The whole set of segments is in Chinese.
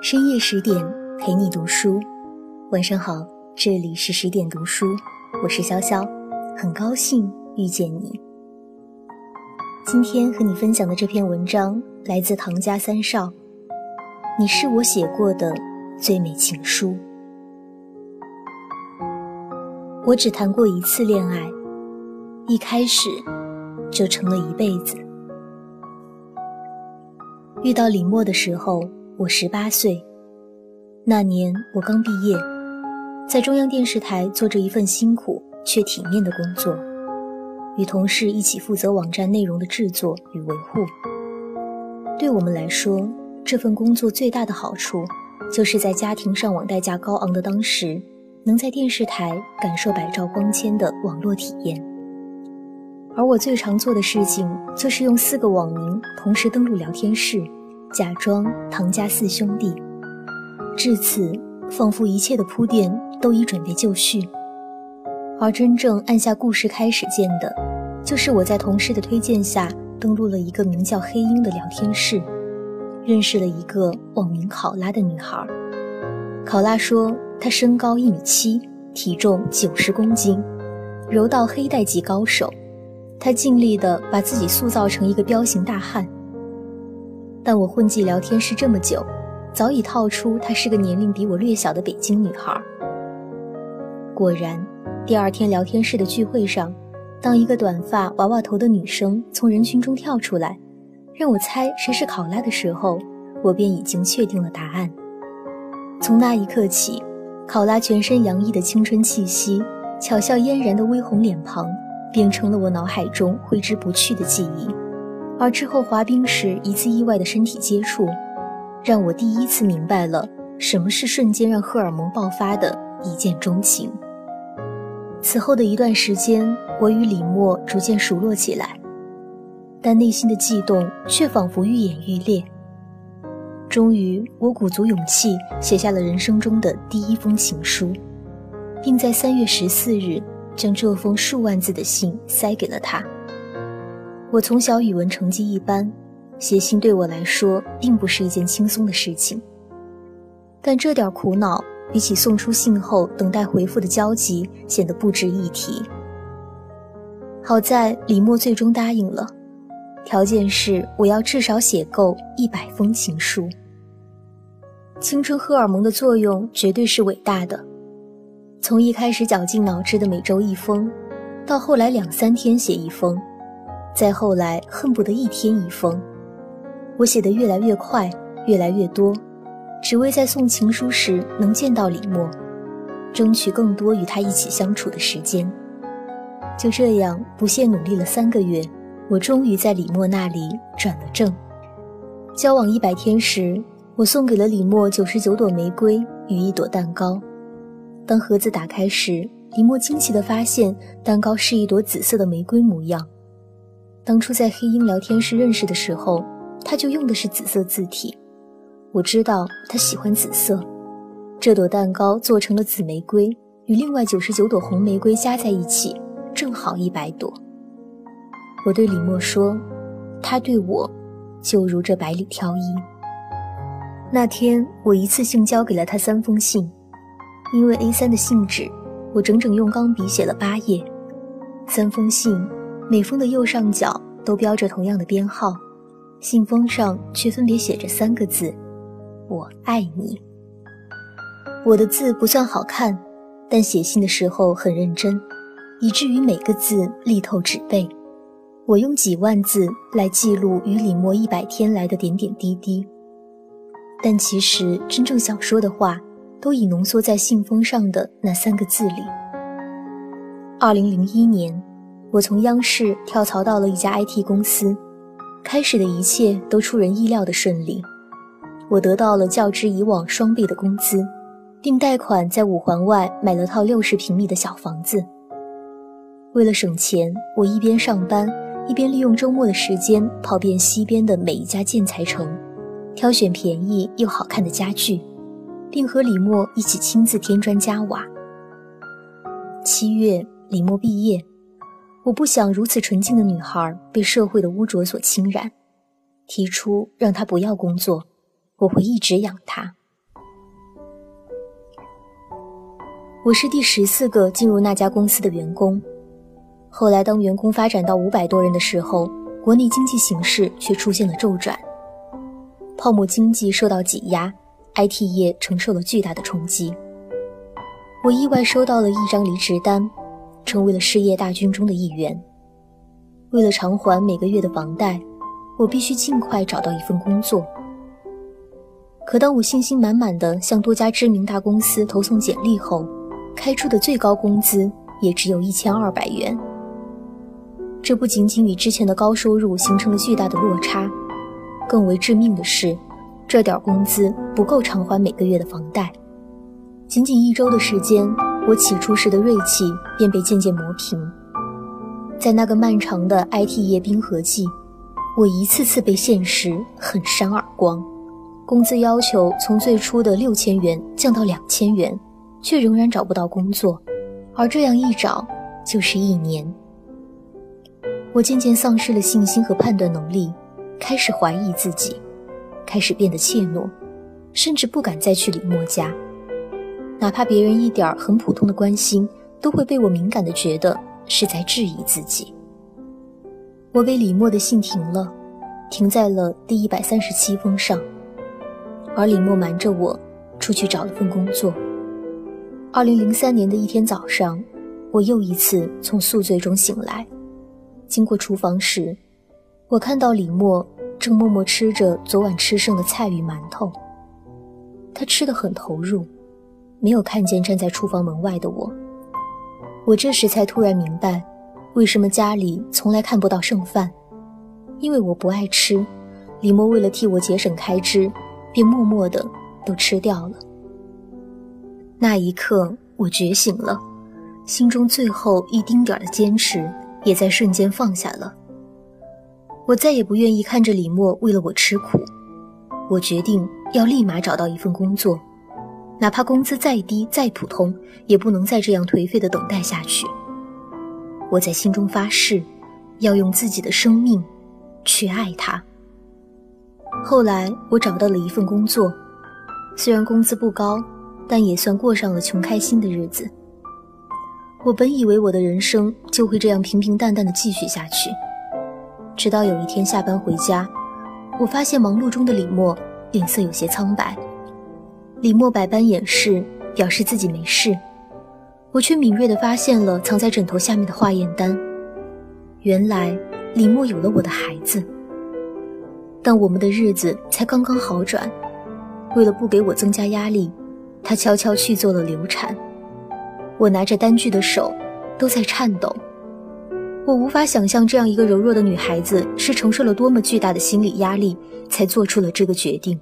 深夜十点陪你读书，晚上好，这里是十点读书，我是潇潇，很高兴遇见你。今天和你分享的这篇文章来自唐家三少，你是我写过的最美情书。我只谈过一次恋爱，一开始就成了一辈子。遇到李默的时候。我十八岁，那年我刚毕业，在中央电视台做着一份辛苦却体面的工作，与同事一起负责网站内容的制作与维护。对我们来说，这份工作最大的好处，就是在家庭上网代价高昂的当时，能在电视台感受百兆光纤的网络体验。而我最常做的事情，就是用四个网名同时登录聊天室。假装唐家四兄弟，至此，仿佛一切的铺垫都已准备就绪。而真正按下故事开始键的，就是我在同事的推荐下登录了一个名叫黑鹰的聊天室，认识了一个网名考拉的女孩。考拉说，她身高一米七，体重九十公斤，柔道黑带级高手。他尽力地把自己塑造成一个彪形大汉。但我混迹聊天室这么久，早已套出她是个年龄比我略小的北京女孩。果然，第二天聊天室的聚会上，当一个短发娃娃头的女生从人群中跳出来，让我猜谁是考拉的时候，我便已经确定了答案。从那一刻起，考拉全身洋溢的青春气息，巧笑嫣然的微红脸庞，变成了我脑海中挥之不去的记忆。而之后滑冰时一次意外的身体接触，让我第一次明白了什么是瞬间让荷尔蒙爆发的一见钟情。此后的一段时间，我与李默逐渐熟络起来，但内心的悸动却仿佛愈演愈烈。终于，我鼓足勇气写下了人生中的第一封情书，并在三月十四日将这封数万字的信塞给了他。我从小语文成绩一般，写信对我来说并不是一件轻松的事情。但这点苦恼，比起送出信后等待回复的焦急，显得不值一提。好在李默最终答应了，条件是我要至少写够一百封情书。青春荷尔蒙的作用绝对是伟大的，从一开始绞尽脑汁的每周一封，到后来两三天写一封。再后来，恨不得一天一封。我写得越来越快，越来越多，只为在送情书时能见到李默，争取更多与他一起相处的时间。就这样，不懈努力了三个月，我终于在李默那里转了正。交往一百天时，我送给了李默九十九朵玫瑰与一朵蛋糕。当盒子打开时，李默惊奇地发现，蛋糕是一朵紫色的玫瑰模样。当初在黑鹰聊天室认识的时候，他就用的是紫色字体。我知道他喜欢紫色。这朵蛋糕做成了紫玫瑰，与另外九十九朵红玫瑰加在一起，正好一百朵。我对李默说：“他对我，就如这百里挑一。”那天我一次性交给了他三封信，因为 A3 的信纸，我整整用钢笔写了八页，三封信。每封的右上角都标着同样的编号，信封上却分别写着三个字：“我爱你。”我的字不算好看，但写信的时候很认真，以至于每个字力透纸背。我用几万字来记录与李默一百天来的点点滴滴，但其实真正想说的话，都已浓缩在信封上的那三个字里。二零零一年。我从央视跳槽到了一家 IT 公司，开始的一切都出人意料的顺利。我得到了较之以往双倍的工资，并贷款在五环外买了套六十平米的小房子。为了省钱，我一边上班，一边利用周末的时间跑遍西边的每一家建材城，挑选便宜又好看的家具，并和李默一起亲自添砖加瓦。七月，李默毕业。我不想如此纯净的女孩被社会的污浊所侵染，提出让她不要工作，我会一直养她。我是第十四个进入那家公司的员工。后来，当员工发展到五百多人的时候，国内经济形势却出现了骤转，泡沫经济受到挤压，IT 业承受了巨大的冲击。我意外收到了一张离职单，成为了失业大军中的一员。为了偿还每个月的房贷，我必须尽快找到一份工作。可当我信心满满的向多家知名大公司投送简历后，开出的最高工资也只有一千二百元。这不仅仅与之前的高收入形成了巨大的落差，更为致命的是，这点工资不够偿还每个月的房贷。仅仅一周的时间，我起初时的锐气便被渐渐磨平。在那个漫长的 IT 业冰河季，我一次次被现实狠扇耳光，工资要求从最初的六千元降到两千元。却仍然找不到工作，而这样一找就是一年。我渐渐丧失了信心和判断能力，开始怀疑自己，开始变得怯懦，甚至不敢再去李默家。哪怕别人一点很普通的关心，都会被我敏感的觉得是在质疑自己。我给李默的信停了，停在了第一百三十七封上，而李默瞒着我，出去找了份工作。二零零三年的一天早上，我又一次从宿醉中醒来。经过厨房时，我看到李默正默默吃着昨晚吃剩的菜与馒头。他吃得很投入，没有看见站在厨房门外的我。我这时才突然明白，为什么家里从来看不到剩饭，因为我不爱吃。李默为了替我节省开支，便默默的都吃掉了。那一刻，我觉醒了，心中最后一丁点的坚持也在瞬间放下了。我再也不愿意看着李默为了我吃苦，我决定要立马找到一份工作，哪怕工资再低再普通，也不能再这样颓废的等待下去。我在心中发誓，要用自己的生命去爱他。后来，我找到了一份工作，虽然工资不高。但也算过上了穷开心的日子。我本以为我的人生就会这样平平淡淡的继续下去，直到有一天下班回家，我发现忙碌中的李默脸色有些苍白。李默百般掩饰，表示自己没事，我却敏锐地发现了藏在枕头下面的化验单。原来李默有了我的孩子，但我们的日子才刚刚好转，为了不给我增加压力。他悄悄去做了流产，我拿着单据的手都在颤抖。我无法想象这样一个柔弱的女孩子是承受了多么巨大的心理压力，才做出了这个决定。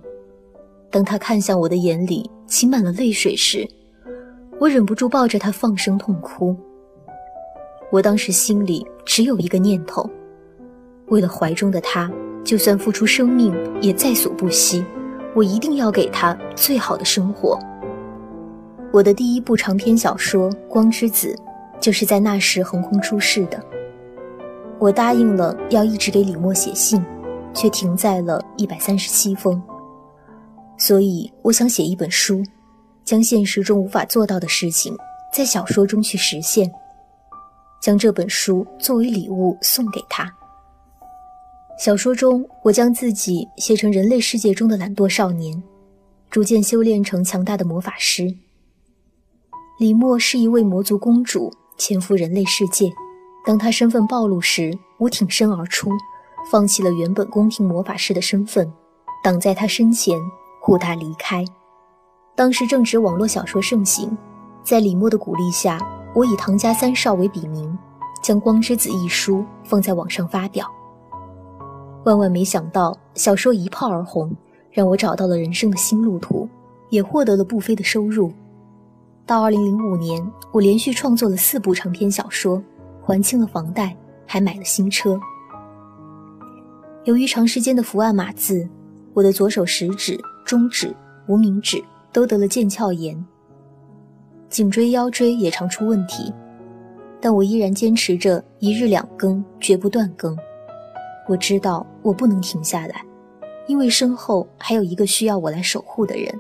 当她看向我的眼里噙满了泪水时，我忍不住抱着她放声痛哭。我当时心里只有一个念头：为了怀中的她，就算付出生命也在所不惜。我一定要给她最好的生活。我的第一部长篇小说《光之子》，就是在那时横空出世的。我答应了要一直给李默写信，却停在了一百三十七封。所以我想写一本书，将现实中无法做到的事情，在小说中去实现，将这本书作为礼物送给他。小说中，我将自己写成人类世界中的懒惰少年，逐渐修炼成强大的魔法师。李默是一位魔族公主，潜伏人类世界。当他身份暴露时，我挺身而出，放弃了原本宫廷魔法师的身份，挡在他身前，护他离开。当时正值网络小说盛行，在李默的鼓励下，我以唐家三少为笔名，将《光之子》一书放在网上发表。万万没想到，小说一炮而红，让我找到了人生的新路途，也获得了不菲的收入。到二零零五年，我连续创作了四部长篇小说，还清了房贷，还买了新车。由于长时间的伏案码字，我的左手食指、中指、无名指都得了腱鞘炎，颈椎、腰椎也常出问题，但我依然坚持着一日两更，绝不断更。我知道我不能停下来，因为身后还有一个需要我来守护的人。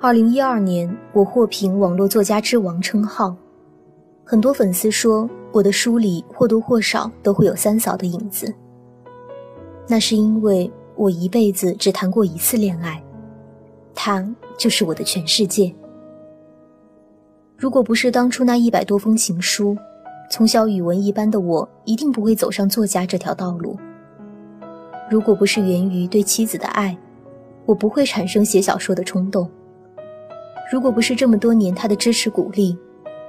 二零一二年，我获评网络作家之王称号，很多粉丝说我的书里或多或少都会有三嫂的影子。那是因为我一辈子只谈过一次恋爱，他就是我的全世界。如果不是当初那一百多封情书，从小语文一般的我一定不会走上作家这条道路。如果不是源于对妻子的爱，我不会产生写小说的冲动。如果不是这么多年他的支持鼓励，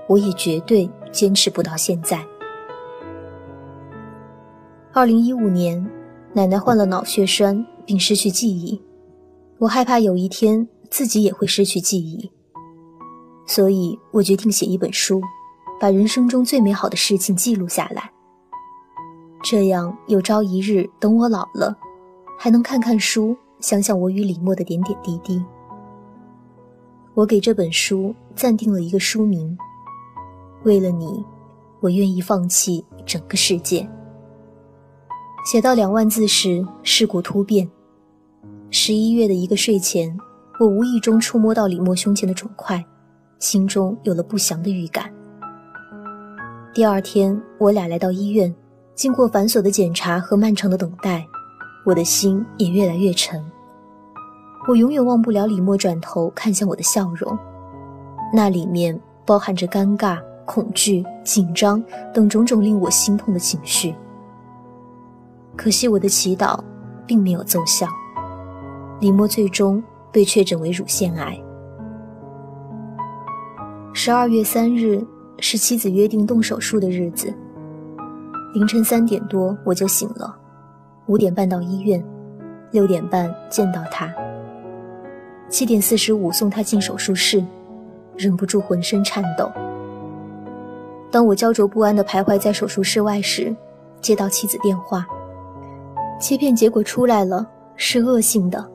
我也绝对坚持不到现在。二零一五年，奶奶患了脑血栓并失去记忆，我害怕有一天自己也会失去记忆，所以我决定写一本书，把人生中最美好的事情记录下来。这样有朝一日等我老了，还能看看书，想想我与李默的点点滴滴。我给这本书暂定了一个书名：为了你，我愿意放弃整个世界。写到两万字时，事故突变。十一月的一个睡前，我无意中触摸到李默胸前的肿块，心中有了不祥的预感。第二天，我俩来到医院，经过繁琐的检查和漫长的等待，我的心也越来越沉。我永远忘不了李默转头看向我的笑容，那里面包含着尴尬、恐惧、紧张等种种令我心痛的情绪。可惜我的祈祷并没有奏效，李默最终被确诊为乳腺癌。十二月三日是妻子约定动手术的日子，凌晨三点多我就醒了，五点半到医院，六点半见到他。七点四十五送他进手术室，忍不住浑身颤抖。当我焦灼不安地徘徊在手术室外时，接到妻子电话，切片结果出来了，是恶性的。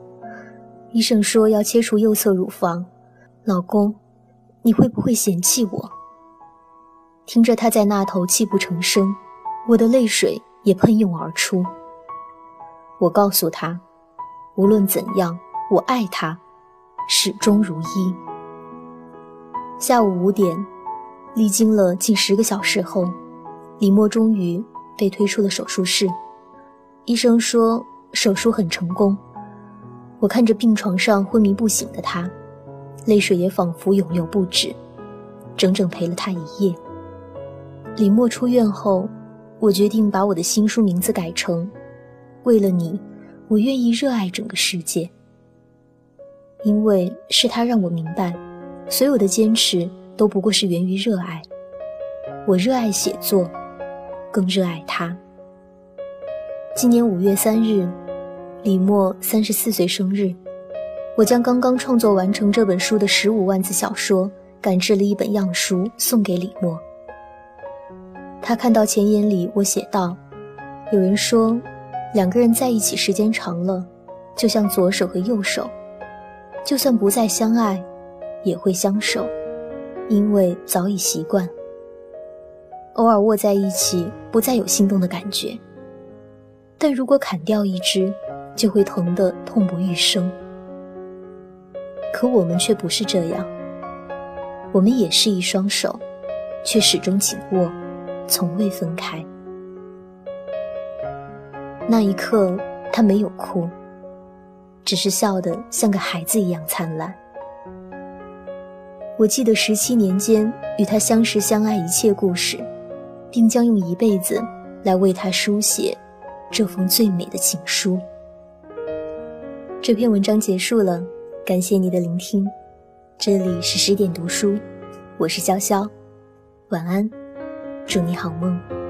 医生说要切除右侧乳房。老公，你会不会嫌弃我？听着他在那头泣不成声，我的泪水也喷涌而出。我告诉他，无论怎样，我爱他。始终如一。下午五点，历经了近十个小时后，李默终于被推出了手术室。医生说手术很成功。我看着病床上昏迷不醒的他，泪水也仿佛涌流不止，整整陪了他一夜。李默出院后，我决定把我的新书名字改成《为了你，我愿意热爱整个世界》。因为是他让我明白，所有的坚持都不过是源于热爱。我热爱写作，更热爱他。今年五月三日，李默三十四岁生日，我将刚刚创作完成这本书的十五万字小说赶制了一本样书送给李默。他看到前言里我写道：“有人说，两个人在一起时间长了，就像左手和右手。”就算不再相爱，也会相守，因为早已习惯。偶尔握在一起，不再有心动的感觉。但如果砍掉一只，就会疼得痛不欲生。可我们却不是这样，我们也是一双手，却始终紧握，从未分开。那一刻，他没有哭。只是笑得像个孩子一样灿烂。我记得十七年间与他相识相爱一切故事，并将用一辈子来为他书写这封最美的情书。这篇文章结束了，感谢你的聆听。这里是十点读书，我是潇潇，晚安，祝你好梦。